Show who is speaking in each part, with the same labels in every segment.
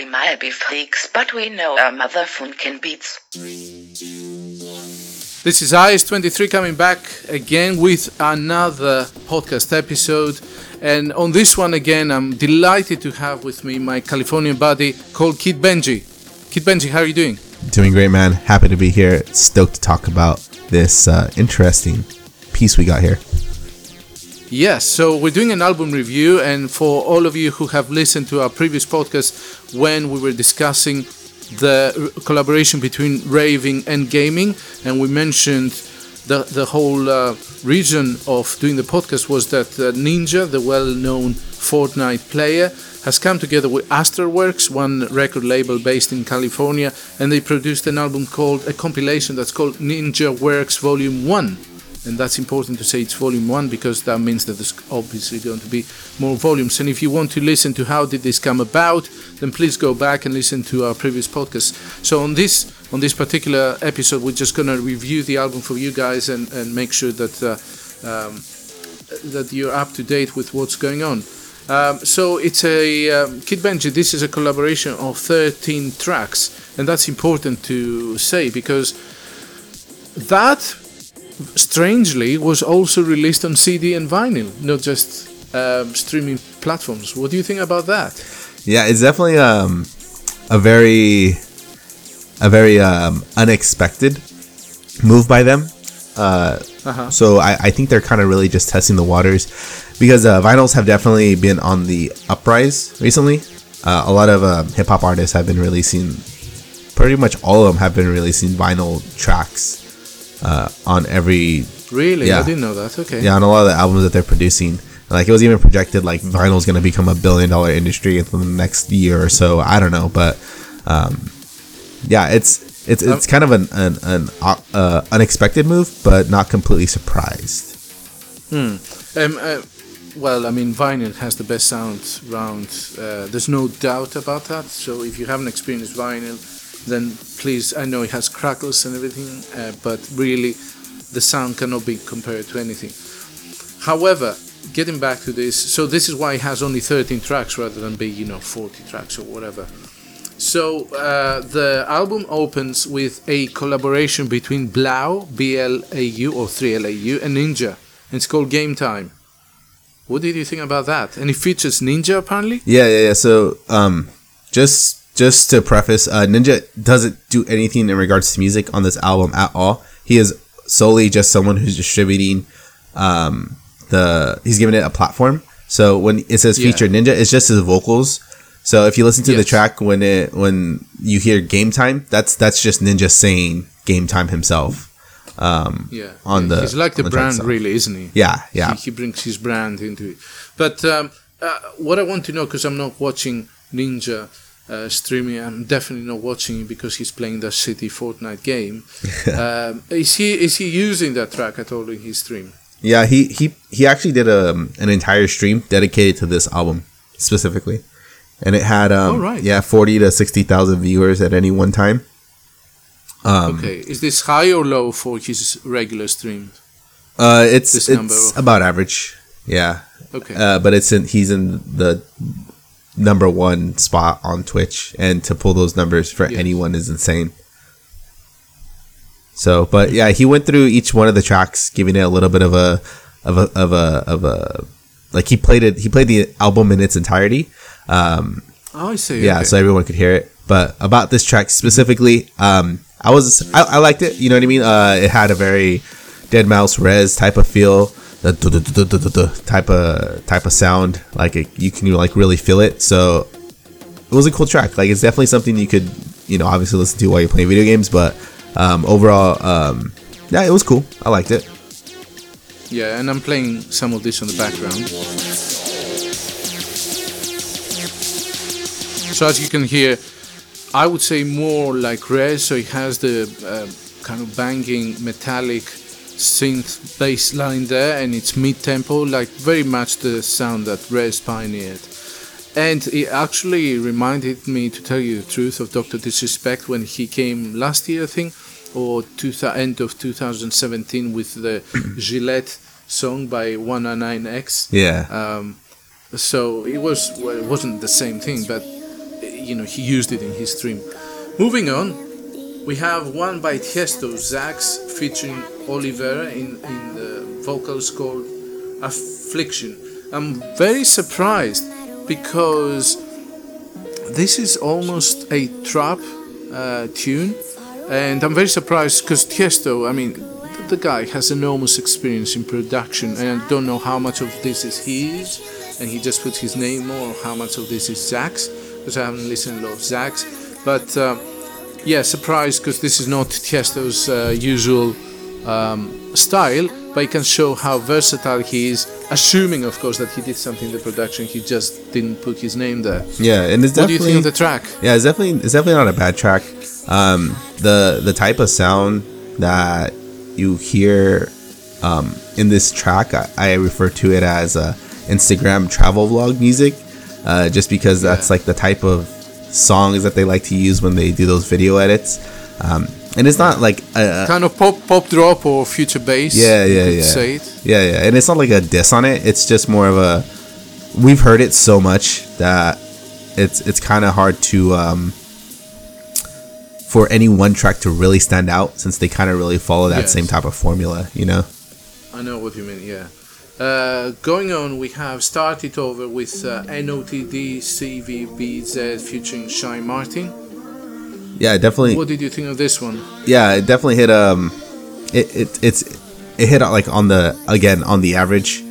Speaker 1: We might be freaks, but we know our mother funkin' beats.
Speaker 2: This is IS23 coming back again with another podcast episode. And on this one again, I'm delighted to have with me my Californian buddy called Kid Benji. Kid Benji, how are you doing?
Speaker 3: Doing great, man. Happy to be here. Stoked to talk about this uh, interesting piece we got here.
Speaker 2: Yes, so we're doing an album review, and for all of you who have listened to our previous podcast when we were discussing the collaboration between raving and gaming, and we mentioned the the whole uh, reason of doing the podcast was that uh, Ninja, the well-known Fortnite player, has come together with Astralwerks, one record label based in California, and they produced an album called a compilation that's called Ninjawerks Volume One and that's important to say it's volume one because that means that there's obviously going to be more volumes. And if you want to listen to how did this come about then please go back and listen to our previous podcast. So on this on this particular episode we're just going to review the album for you guys and, and make sure that uh, um, that you're up to date with what's going on. Um, so it's a um, Kid Benji. This is a collaboration of 13 tracks, and that's important to say because that strangely was also released on CD and vinyl, not just um, streaming platforms. What do you think about that?
Speaker 3: Yeah, it's definitely um, a very, a very um, unexpected move by them. Uh, uh-huh. So I, I think they're kind of really just testing the waters because uh, vinyls have definitely been on the uprise recently. Uh, a lot of uh, hip hop artists have been releasing, pretty much all of them have been releasing vinyl tracks uh, on every.
Speaker 2: Really, yeah. I didn't know that. Okay.
Speaker 3: Yeah, on a lot of the albums that they're producing. Like it was even projected like vinyl is going to become a billion dollar industry in the next year or so. I don't know, but um, yeah, it's it's it's kind of an an, an uh, unexpected move, but not completely surprised.
Speaker 2: Hmm. Um, uh, well, I mean, vinyl has the best sound around. Uh, there's no doubt about that. So if you haven't experienced vinyl, then please, I know it has crackles and everything, uh, but really the sound cannot be compared to anything. However, getting back to this, so this is why it has only 13 tracks rather than being, you know, 40 tracks or whatever. So uh, the album opens with a collaboration between Blau, B L A U or 3 L A U, and Ninja. And it's called Game Time. What did you think about that? And it features Ninja apparently?
Speaker 3: Yeah, yeah, yeah. So um, just just to preface, uh, Ninja doesn't do anything in regards to music on this album at all. He is solely just someone who's distributing um, the. He's giving it a platform. So when it says yeah. featured Ninja, it's just his vocals. So if you listen to yes. the track when it when you hear game time, that's that's just Ninja saying game time himself. Um,
Speaker 2: yeah,
Speaker 3: on
Speaker 2: yeah.
Speaker 3: the
Speaker 2: he's like the, the brand, really, isn't he?
Speaker 3: Yeah, yeah.
Speaker 2: He, he brings his brand into it. But um, uh, what I want to know, because I'm not watching Ninja uh, streaming. I'm definitely not watching because he's playing the City Fortnite game. um, is he is he using that track at all in his stream?
Speaker 3: Yeah, he he he actually did a, um, an entire stream dedicated to this album specifically, and it had um,
Speaker 2: oh, right.
Speaker 3: yeah forty to sixty thousand viewers at any one time.
Speaker 2: Um, okay, is this high or low for his regular stream?
Speaker 3: Uh, it's it's about average. Yeah.
Speaker 2: Okay.
Speaker 3: Uh, but it's in he's in the number one spot on Twitch, and to pull those numbers for yes. anyone is insane. So, but yeah, he went through each one of the tracks, giving it a little bit of a, of a, of a, of a, like he played it. He played the album in its entirety. Um,
Speaker 2: oh, I see.
Speaker 3: Yeah,
Speaker 2: okay.
Speaker 3: so everyone could hear it. But about this track specifically, um, I was, I, I liked it. You know what I mean? Uh, it had a very deadmau5 res type of feel the type of type of sound. Like it, you can like really feel it. So it was a cool track. Like it's definitely something you could you know obviously listen to while you're playing video games. But um, overall, um, yeah, it was cool. I liked it.
Speaker 2: Yeah, and I'm playing some of this on the background. So as you can hear, I would say more like Rezz. So it has the uh, kind of banging metallic synth bass line there and it's mid tempo, like very much the sound that Rezz pioneered. And it actually reminded me, to tell you the truth, of Dr. Disrespect when he came last year, I think, or two th- end of 2017 with the Gillette song by 109X.
Speaker 3: Yeah.
Speaker 2: Um, so it was well, it wasn't the same thing, but you know he used it in his stream. Moving on, we have one by Tiesto, Zax, featuring Olivera in, in the vocals called Affliction. I'm very surprised because this is almost a trap uh, tune, and I'm very surprised because Tiesto, I mean, the guy has enormous experience in production, and I don't know how much of this is his, and he just puts his name or how much of this is Zack's, because I haven't listened a lot of Zack's, but uh, yeah, surprised because this is not Tiesto's uh, usual um, style, but it can show how versatile he is. Assuming, of course, that he did something in the production, he just didn't put his name there.
Speaker 3: Yeah, and it's
Speaker 2: What do you think of the track?
Speaker 3: yeah, it's definitely it's definitely not a bad track. Um, the the type of sound that you hear um, in this track, I, I refer to it as uh, Instagram travel vlog music, uh, just because that's
Speaker 2: Yeah.
Speaker 3: like the type of songs that they like to use when they do those video edits. Um, and it's not like a,
Speaker 2: Kind of pop pop drop or future bass.
Speaker 3: yeah, yeah, yeah,
Speaker 2: Say it.
Speaker 3: yeah, yeah, and it's not like a diss on it. It's just more of a we've heard it so much that it's it's kind of hard to um, for any one track to really stand out since they kind of really follow that
Speaker 2: Yes.
Speaker 3: same type of formula, you know.
Speaker 2: I know what you mean. Yeah. Uh, going on, we have started over with uh, NOTD CVBZ featuring Shy Martin.
Speaker 3: Yeah, definitely.
Speaker 2: What did you think of this one?
Speaker 3: yeah, it definitely hit um, it, it it's it hit like on the again on the average.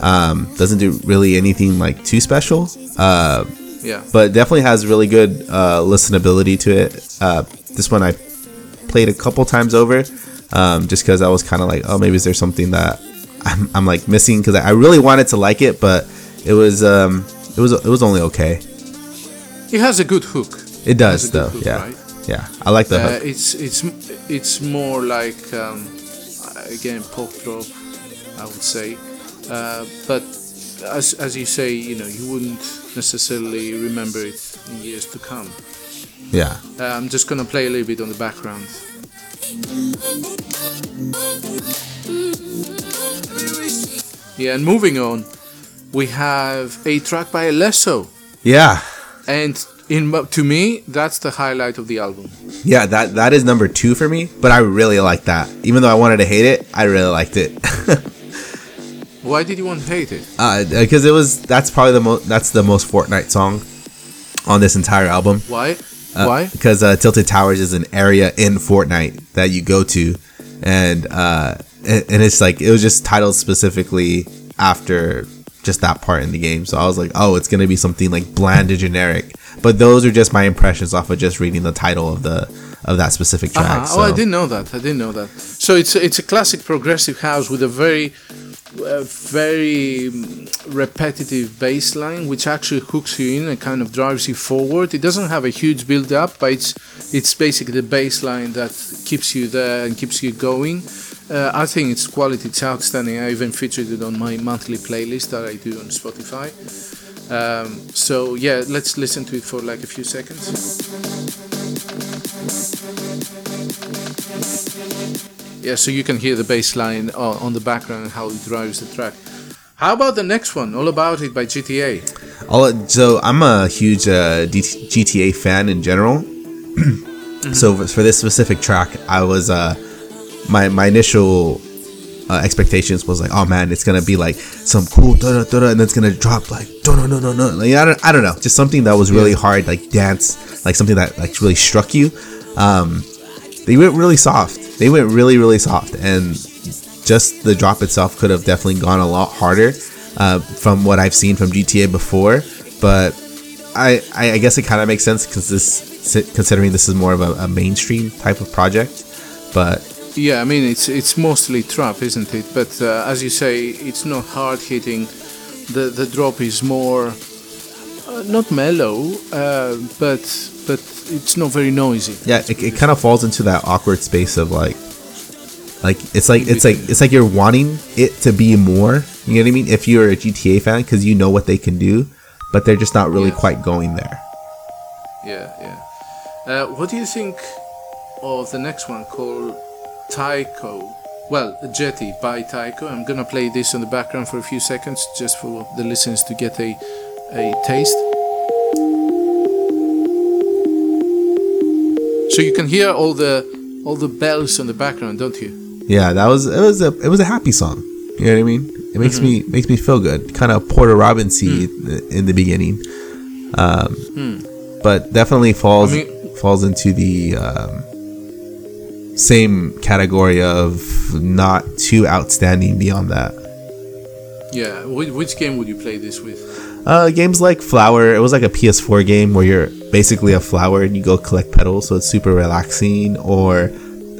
Speaker 3: Um, doesn't do really anything like too special. Uh,
Speaker 2: Yeah.
Speaker 3: but definitely has really good uh, listenability to it. Uh, this one I played a couple times over, um, just because I was kind of like, oh, maybe is there something that I'm, I'm like missing? Because I really wanted to like it, but it was um, it was it was only okay.
Speaker 2: It has a good hook.
Speaker 3: It does
Speaker 2: good
Speaker 3: though,
Speaker 2: hook,
Speaker 3: yeah,
Speaker 2: right?
Speaker 3: yeah. I like the
Speaker 2: Uh,
Speaker 3: hook.
Speaker 2: it's it's it's more like um, again pop drop, I would say, uh, but as as you say, you know, you wouldn't necessarily remember it in years to come.
Speaker 3: Yeah,
Speaker 2: Uh, I'm just gonna play a little bit on the background. Yeah, and moving on, we have a track by Alesso,
Speaker 3: yeah,
Speaker 2: and in to me, that's the highlight of the album.
Speaker 3: yeah. That that is number two for me, but I really like that. Even though I wanted to hate it, I really liked it.
Speaker 2: Why did you want to hate it?
Speaker 3: because it was that's probably the most that's the most Fortnite song on this entire album.
Speaker 2: Why? Why?
Speaker 3: Because uh, Tilted Towers is an area in Fortnite that you go to, and uh, and, and it's like it was just titled specifically after just that part in the game. So I was like, oh, it's gonna be something like bland and generic. But those are just my impressions off of just reading the title of the of that specific track.
Speaker 2: Uh-huh.
Speaker 3: so.
Speaker 2: Oh, I didn't know that. I didn't know that. So it's a, it's a classic progressive house with a very uh, very repetitive bass line, which actually hooks you in and kind of drives you forward. It doesn't have a huge build up, but it's it's basically the bass line that keeps you there and keeps you going. Uh, I think it's quality. It's outstanding. I even featured it on my monthly playlist that I do on Spotify. Um, so yeah, let's listen to it for like a few seconds. Yeah, so you can hear the bass line on, on the background and how it drives the track. How about the next one, All About It by GTA?
Speaker 3: All, so I'm a huge uh, GTA fan in general. So for for this specific track, I was uh, my my initial uh, expectations was like, oh man, it's gonna be like some cool da da da, and then it's gonna drop like no no no no no. Like I don't I don't know, just something that was really hard, like dance, like something that like really struck you. Um, they went really soft. They went really really soft, and just the drop itself could have definitely gone a lot harder uh, from what I've seen from GTA before. But I, I, I guess it kind of makes sense because this, considering this is more of a, a mainstream type of project. But
Speaker 2: Yeah, I mean it's it's mostly trap, isn't it? But uh, as you say, it's not hard hitting. The the drop is more uh, not mellow, uh, but but it's not very noisy.
Speaker 3: yeah, it, it kind of falls into that awkward space of like, like it's like it's like it's like you're wanting it to be more. You know what I mean? If you're a GTA fan, because you know what they can do, but they're just not really
Speaker 2: Yeah.
Speaker 3: quite going there.
Speaker 2: Yeah, yeah. Uh, what do you think of the next one called Taiko? Well, Jetty by Taiko. I'm gonna play this on the background for a few seconds, just for the listeners to get a a taste. So you can hear all the all the bells in the background, don't you?
Speaker 3: Yeah, that was it was a it was a happy song. You know what I mean? It makes mm-hmm. me makes me feel good. Kind of Porter Robinsy mm. in the beginning, um, mm. but definitely falls I mean, falls into the um, same category of not too outstanding beyond that.
Speaker 2: Yeah, which game would you play this with?
Speaker 3: Uh, games like Flower. It was like a PS4 game where you're basically a flower and you go collect petals, so it's super relaxing. Or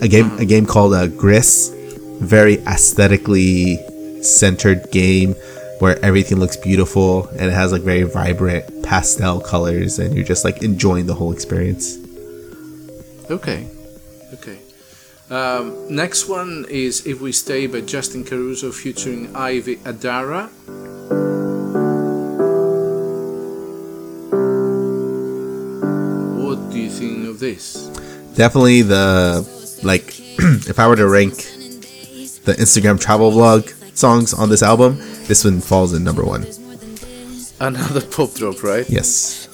Speaker 3: a game, a game called uh, Gris, very aesthetically centered game where everything looks beautiful and it has like very vibrant pastel colors, and you're just like enjoying the whole experience.
Speaker 2: Okay, okay. Um, next one is If We Stay by Justin Caruso featuring Ivy Adara. What do you think of this?
Speaker 3: Definitely the, like, if I were to rank the Instagram travel vlog songs on this album, this one falls in number one.
Speaker 2: Another pop drop, right?
Speaker 3: Yes.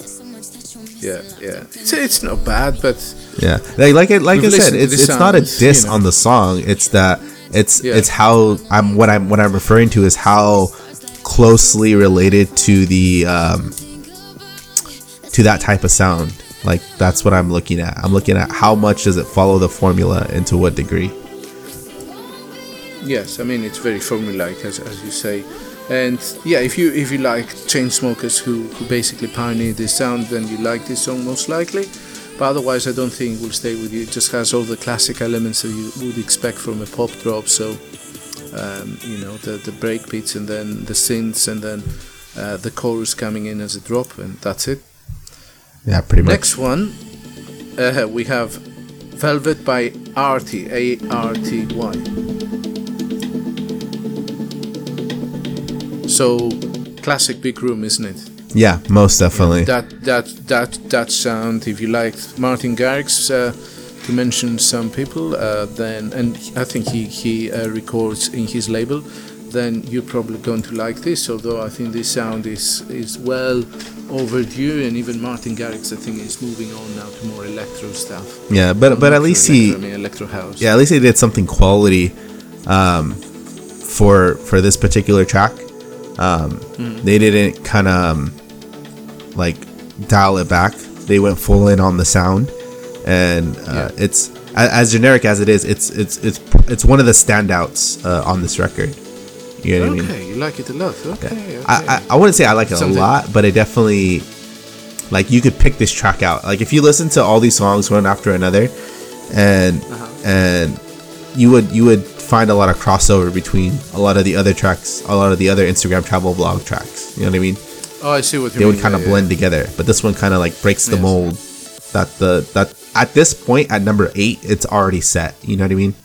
Speaker 2: Yeah, yeah. It's, it's not bad, but
Speaker 3: yeah, like like it, like I said, it's it's sounds, not a diss you know. on the song. It's that it's yeah. it's how I'm what I'm what I'm referring to is how closely related to the um, to that type of sound. Like that's what I'm looking at. I'm looking at how much does it follow the formula and to what degree.
Speaker 2: Yes, I mean it's very formulaic as, as you say, and yeah, if you if you like Chainsmokers who who basically pioneered this sound, then you like this song most likely. But otherwise, I don't think it will stay with you. It just has all the classic elements that you would expect from a pop drop. So, um, you know, the the break beats and then the synths and then uh, the chorus coming in as a drop, and that's it.
Speaker 3: Yeah, pretty much.
Speaker 2: Next one, uh, we have Velvet by Arty, A R T Y. So, classic big room, isn't it?
Speaker 3: Yeah, most definitely.
Speaker 2: Yeah, that that that that sound. If you like Martin Garrix, uh, to mention some people, uh, then and I think he he uh, records in his label, then you're probably going to like this. Although I think this sound is is well overdue, and even Martin Garrix, I think, is moving on now to more electro stuff.
Speaker 3: Yeah, but but at least
Speaker 2: electro,
Speaker 3: he
Speaker 2: I mean, electro house.
Speaker 3: Yeah, at least he did something quality um, for for this particular track. Um, mm. They didn't kind of um, like dial it back. They went full in on the sound, and uh, yeah. it's as, generic as it is. It's it's it's it's one of the standouts uh, on this record.
Speaker 2: You know okay, what I mean? you like it a lot. Okay, yeah. okay. I,
Speaker 3: I, I wouldn't say I like it Something. a lot, but it definitely like you could pick this track out. Like if you listen to all these songs one after another, and uh-huh. and you would you would find a lot of crossover between a lot of the other tracks, a lot of the other Instagram travel vlog tracks. You know what I mean?
Speaker 2: Oh, I see what
Speaker 3: you they mean. would kind of blend yeah. together, but this one kind of like breaks the yes. mold. That the that at this point at number eight, it's already set. You know what I mean?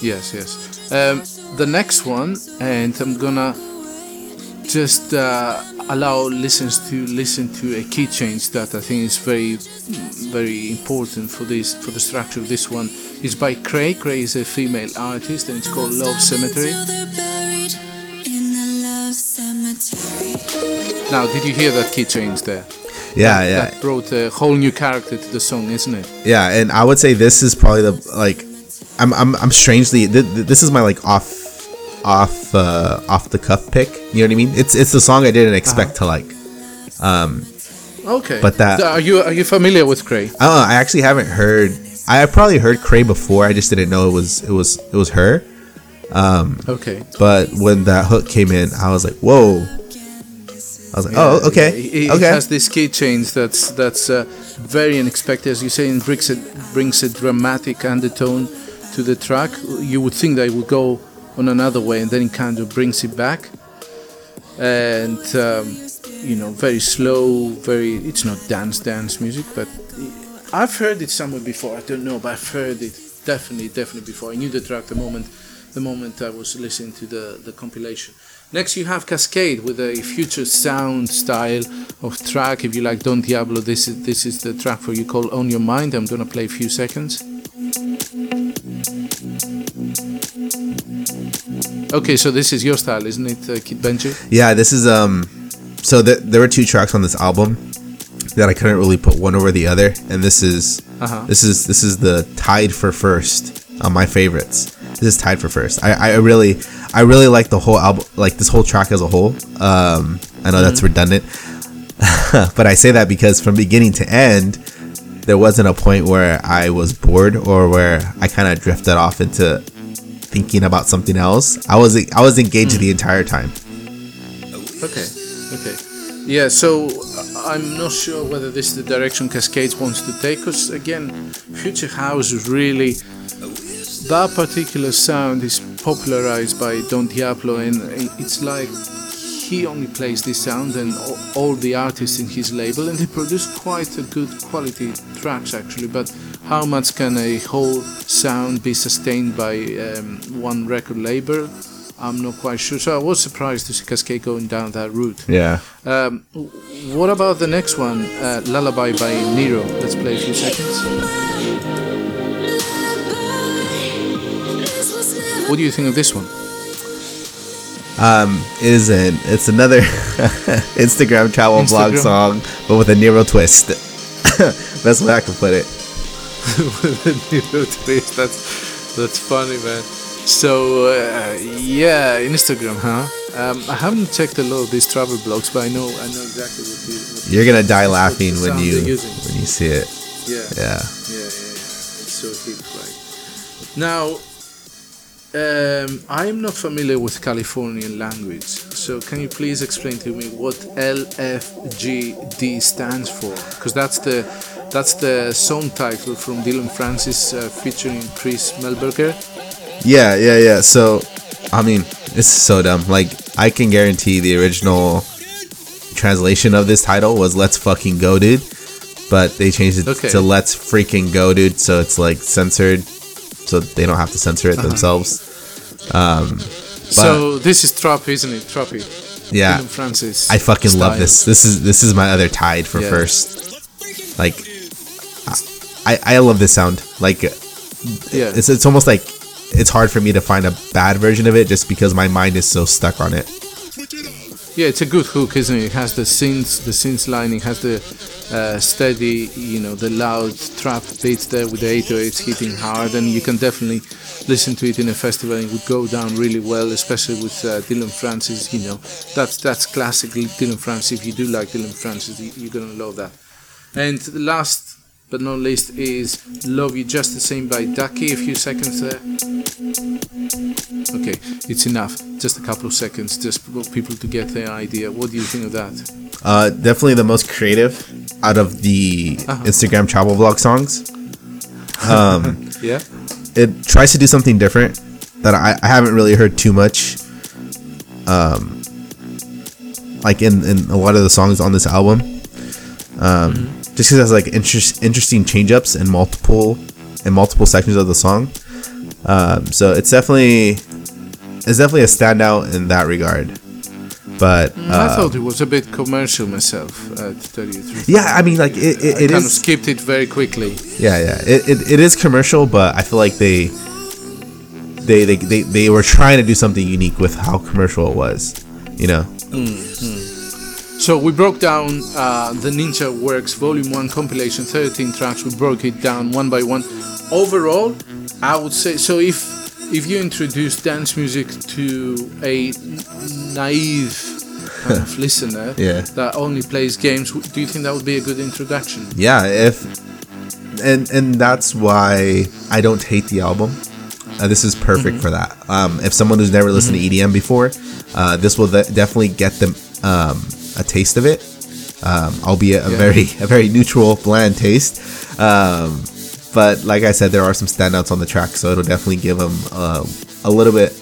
Speaker 2: Yes, yes. Um, the next one, and I'm gonna just uh, allow listeners to listen to a key change that I think is very, very important for this for the structure of this one. Is by Cray. Cray is a female artist, and it's called Love Cemetery. Now, did you hear that key change there?
Speaker 3: Yeah,
Speaker 2: that,
Speaker 3: yeah.
Speaker 2: That brought a whole new character to the song, isn't it?
Speaker 3: Yeah, and I would say this is probably the like, I'm I'm, I'm strangely th- th- this is my like off off uh, off the cuff pick. You know what I mean? It's it's the song I didn't expect uh-huh. to like. Um,
Speaker 2: okay.
Speaker 3: But that
Speaker 2: are you are you familiar with Cray?
Speaker 3: Uh, I actually haven't heard. I probably heard Cray before. I just didn't know it was it was it was her. Um,
Speaker 2: okay.
Speaker 3: But when that hook came in, I was like, whoa. I was like, yeah, oh, okay,
Speaker 2: it,
Speaker 3: okay.
Speaker 2: It has this key change that's that's uh, very unexpected, as you say, and brings a brings a dramatic undertone to the track. You would think that it would go on another way, and then it kind of brings it back, and um, you know, very slow, very. It's not dance dance music, but I've heard it somewhere before. I don't know, but I've heard it definitely, definitely before. I knew the track the moment the moment I was listening to the, the compilation. Next, you have Kaskade with a future sound style of track. If you like Don Diablo, this is this is the track for you called On Your Mind. I'm gonna play a few seconds. Okay, so this is your style, isn't it, uh, Kid Benji?
Speaker 3: Yeah, this is um. So th- there were two tracks on this album. that I couldn't really put one over the other, and this is uh-huh. this is this is the tied for first on my favorites. This is tied for first. I, I really I really like the whole album, like this whole track as a whole. Um, I know mm-hmm. that's redundant, but I say that because from beginning to end, there wasn't a point where I was bored or where I kind of drifted off into thinking about something else. I was I was engaged mm. the entire time.
Speaker 2: Okay. Okay. Yeah. So I'm not sure whether this is the direction Kaskade wants to take. Because again, Future House is really that particular sound is popularized by Don Diablo, and it's like he only plays this sound and all the artists in his label and he produced quite a good quality tracks actually but how much can a whole sound be sustained by um, one record label? I'm not quite sure. So I was surprised to see Kaskade going down that route.
Speaker 3: Yeah.
Speaker 2: Um, what about the next one uh, Lullaby by Nero? Let's play a few seconds. What do you think of this one?
Speaker 3: Um, is an it's another Instagram travel Instagram. vlog song, but with a Nero twist. Best way I can put it.
Speaker 2: with Nero twist. That's that's funny, man. So uh, yeah, Instagram, huh? Um, I haven't checked a lot of these travel blogs, but I know I know exactly what, you, what
Speaker 3: you're gonna die laughing when you when you see it.
Speaker 2: Yeah.
Speaker 3: Yeah.
Speaker 2: Yeah, yeah, yeah. It's so right? Now um, I'm not familiar with Californian language, so can you please explain to me what LFGD stands for? Because that's the that's the song title from Dillon Francis uh, featuring Chris Melberger.
Speaker 3: Yeah, yeah, yeah. So, I mean, it's so dumb. Like, I can guarantee the original translation of this title was "Let's fucking go, dude," but they changed it okay. to "Let's freaking go, dude." So it's like censored so they don't have to censor it uh-huh. themselves. Um,
Speaker 2: so this is Trop, isn't it? Troppy.
Speaker 3: Yeah.
Speaker 2: Francis.
Speaker 3: I fucking style. love this. This is this is my other tied for yeah. first. Like, I I love this sound. Like, yeah, it's it's almost like it's hard for me to find a bad version of it just because my mind is so stuck on it.
Speaker 2: Yeah, it's a good hook, isn't it? It has the synths, the synth line. It has the uh, steady, you know, the loud trap beats there with the 808s hitting hard, and you can definitely listen to it in a festival and it would go down really well, especially with uh, Dillon Francis. You know, that's that's classically Dillon Francis. If you do like Dillon Francis, you're gonna love that. And the last but not least is Love You Just the Same by Ducky. A few seconds there. Okay, it's enough. Just a couple of seconds, just for people to get their idea. What do you think of that?
Speaker 3: Uh, definitely the most creative out of the uh-huh. Instagram travel vlog songs. Um,
Speaker 2: yeah.
Speaker 3: It tries to do something different that I, I haven't really heard too much. Um, like in, in a lot of the songs on this album. Um, mm-hmm just because it has like interest, interesting change ups in multiple in multiple sections of the song. Um, so it's definitely it's definitely a standout in that regard. But
Speaker 2: uh, I thought it was a bit commercial myself. Uh, to tell you the truth.
Speaker 3: Yeah, I mean, like it, it, it
Speaker 2: kind
Speaker 3: is,
Speaker 2: of skipped it very quickly.
Speaker 3: Yeah, yeah, it, it, it is commercial, but I feel like they, they they, they they were trying to do something unique with how commercial it was. You know.
Speaker 2: Mm-hmm. So we broke down uh, the Ninjawerks Volume 1 compilation, 13 tracks. We broke it down one by one. Overall, I would say so. If if you introduce dance music to a naive kind of listener
Speaker 3: yeah.
Speaker 2: that only plays games, do you think that would be a good introduction?
Speaker 3: Yeah, if and and that's why I don't hate the album. Uh, this is perfect mm-hmm. for that. Um, if someone who's never listened mm-hmm. to EDM before, uh, this will th- definitely get them um, a taste of it, um, albeit a yeah. very a very neutral, bland taste. Um, but like I said, there are some standouts on the track, so it'll definitely give them uh, a little bit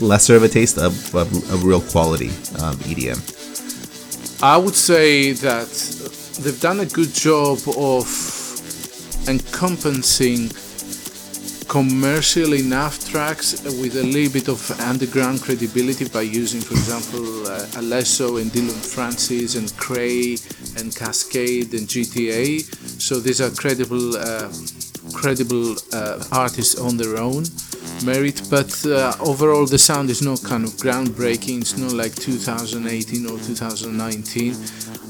Speaker 3: lesser of a taste of, of, of real quality um, EDM.
Speaker 2: I would say that they've done a good job of encompassing commercial enough tracks with a little bit of underground credibility by using, for example, uh, Alesso and Dillon Francis and Cray and Kaskade and GTA. So these are credible, uh, credible uh, artists on their own merit. But uh, overall, the sound is not kind of groundbreaking. It's not like 2018 or 2019.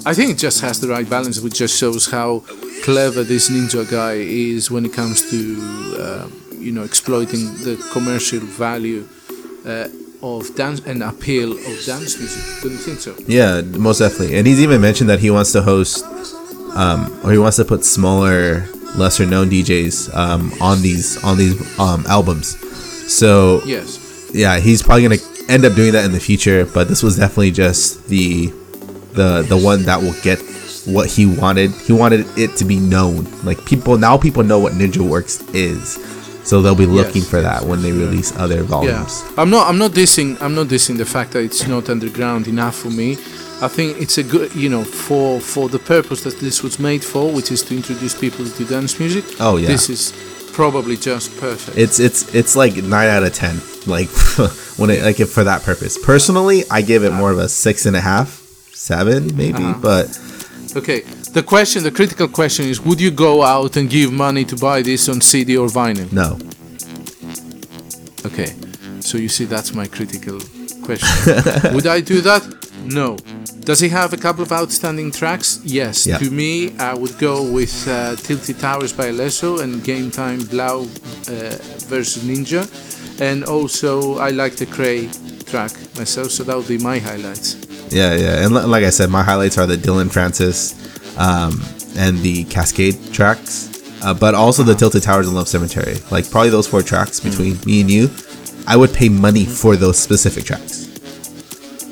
Speaker 2: I think it just has the right balance, which just shows how clever this ninja guy is when it comes to uh, you know exploiting the commercial value uh, of dance and appeal of dance music. Don't you think so?
Speaker 3: Yeah, most definitely. And he's even mentioned that he wants to host, um, or he wants to put smaller, lesser known DJs um, on these on these um, albums. So
Speaker 2: yes,
Speaker 3: yeah, he's probably gonna end up doing that in the future. But this was definitely just the the the one that will get what he wanted. He wanted it to be known. Like people now, people know what Ninjawerks is so they'll be looking yes, for that when they release other volumes.
Speaker 2: Yeah. I'm not I'm not dissing I'm not dissing the fact that it's not underground enough for me. I think it's a good you know for for the purpose that this was made for, which is to introduce people to dance music.
Speaker 3: Oh yeah.
Speaker 2: This is probably just perfect.
Speaker 3: It's it's it's like nine out of ten. Like when it like for that purpose. Personally, I give it more of a six and a half, seven maybe, uh-huh. but.
Speaker 2: Okay, the question, the critical question is: Would you go out and give money to buy this on CD or vinyl?
Speaker 3: No.
Speaker 2: Okay, so you see, that's my critical question. Would I do that? No. Does he have a couple of outstanding tracks? Yes. Yeah. To me, I would go with uh, Tilted Towers by Alesso and Game Time Blau uh, versus Ninja. And also, I like the Cray track myself, so that would be my highlights.
Speaker 3: Yeah, yeah. And like I said, my highlights are the Dillon Francis um, and the Kaskade tracks, uh, but also the Tilted Towers and Love Cemetery. Like probably those four tracks between mm. me and you, I would pay money for those specific tracks.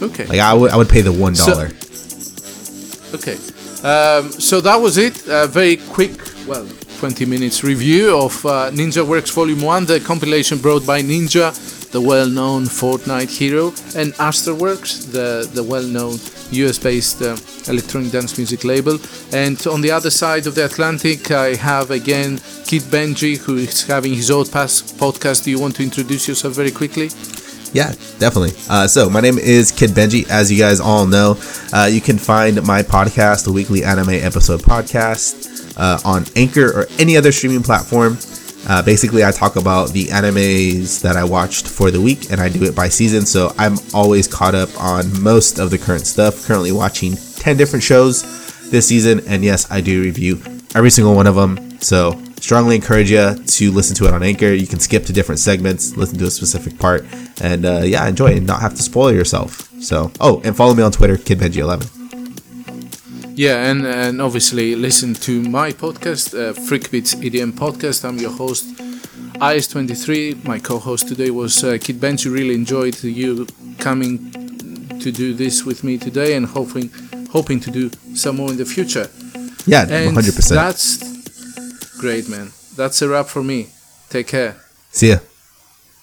Speaker 2: Okay.
Speaker 3: Like I would, I would pay the one dollar.
Speaker 2: So, okay. Um, so that was it. A very quick, well, 20 minutes review of uh, Ninjawerks Volume 1, the compilation brought by Ninja the well-known Fortnite hero, and Astralwerks, the, the well-known US-based uh, electronic dance music label. And on the other side of the Atlantic, I have again Kid Benji, who is having his own podcast. Do you want to introduce yourself very quickly?
Speaker 3: Yeah, definitely. Uh, so, my name is Kid Benji. As you guys all know, uh, you can find my podcast, the weekly anime episode podcast, uh, on Anchor or any other streaming platform. Uh, basically, I talk about the animes that I watched for the week, and I do it by season. So I'm always caught up on most of the current stuff. Currently watching 10 different shows this season, and yes, I do review every single one of them. So strongly encourage you to listen to it on Anchor. You can skip to different segments, listen to a specific part, and uh, yeah, enjoy and not have to spoil yourself. So, oh, and follow me on Twitter, KidBenji11.
Speaker 2: Yeah, and, and obviously listen to my podcast, uh, Freakbeats EDM Podcast. I'm your host, IS23. My co host today was uh, Kid Benji. Really enjoyed you coming to do this with me today and hoping, hoping to do some more in the future.
Speaker 3: Yeah, and 100%.
Speaker 2: That's great, man. That's a wrap for me. Take care.
Speaker 3: See ya.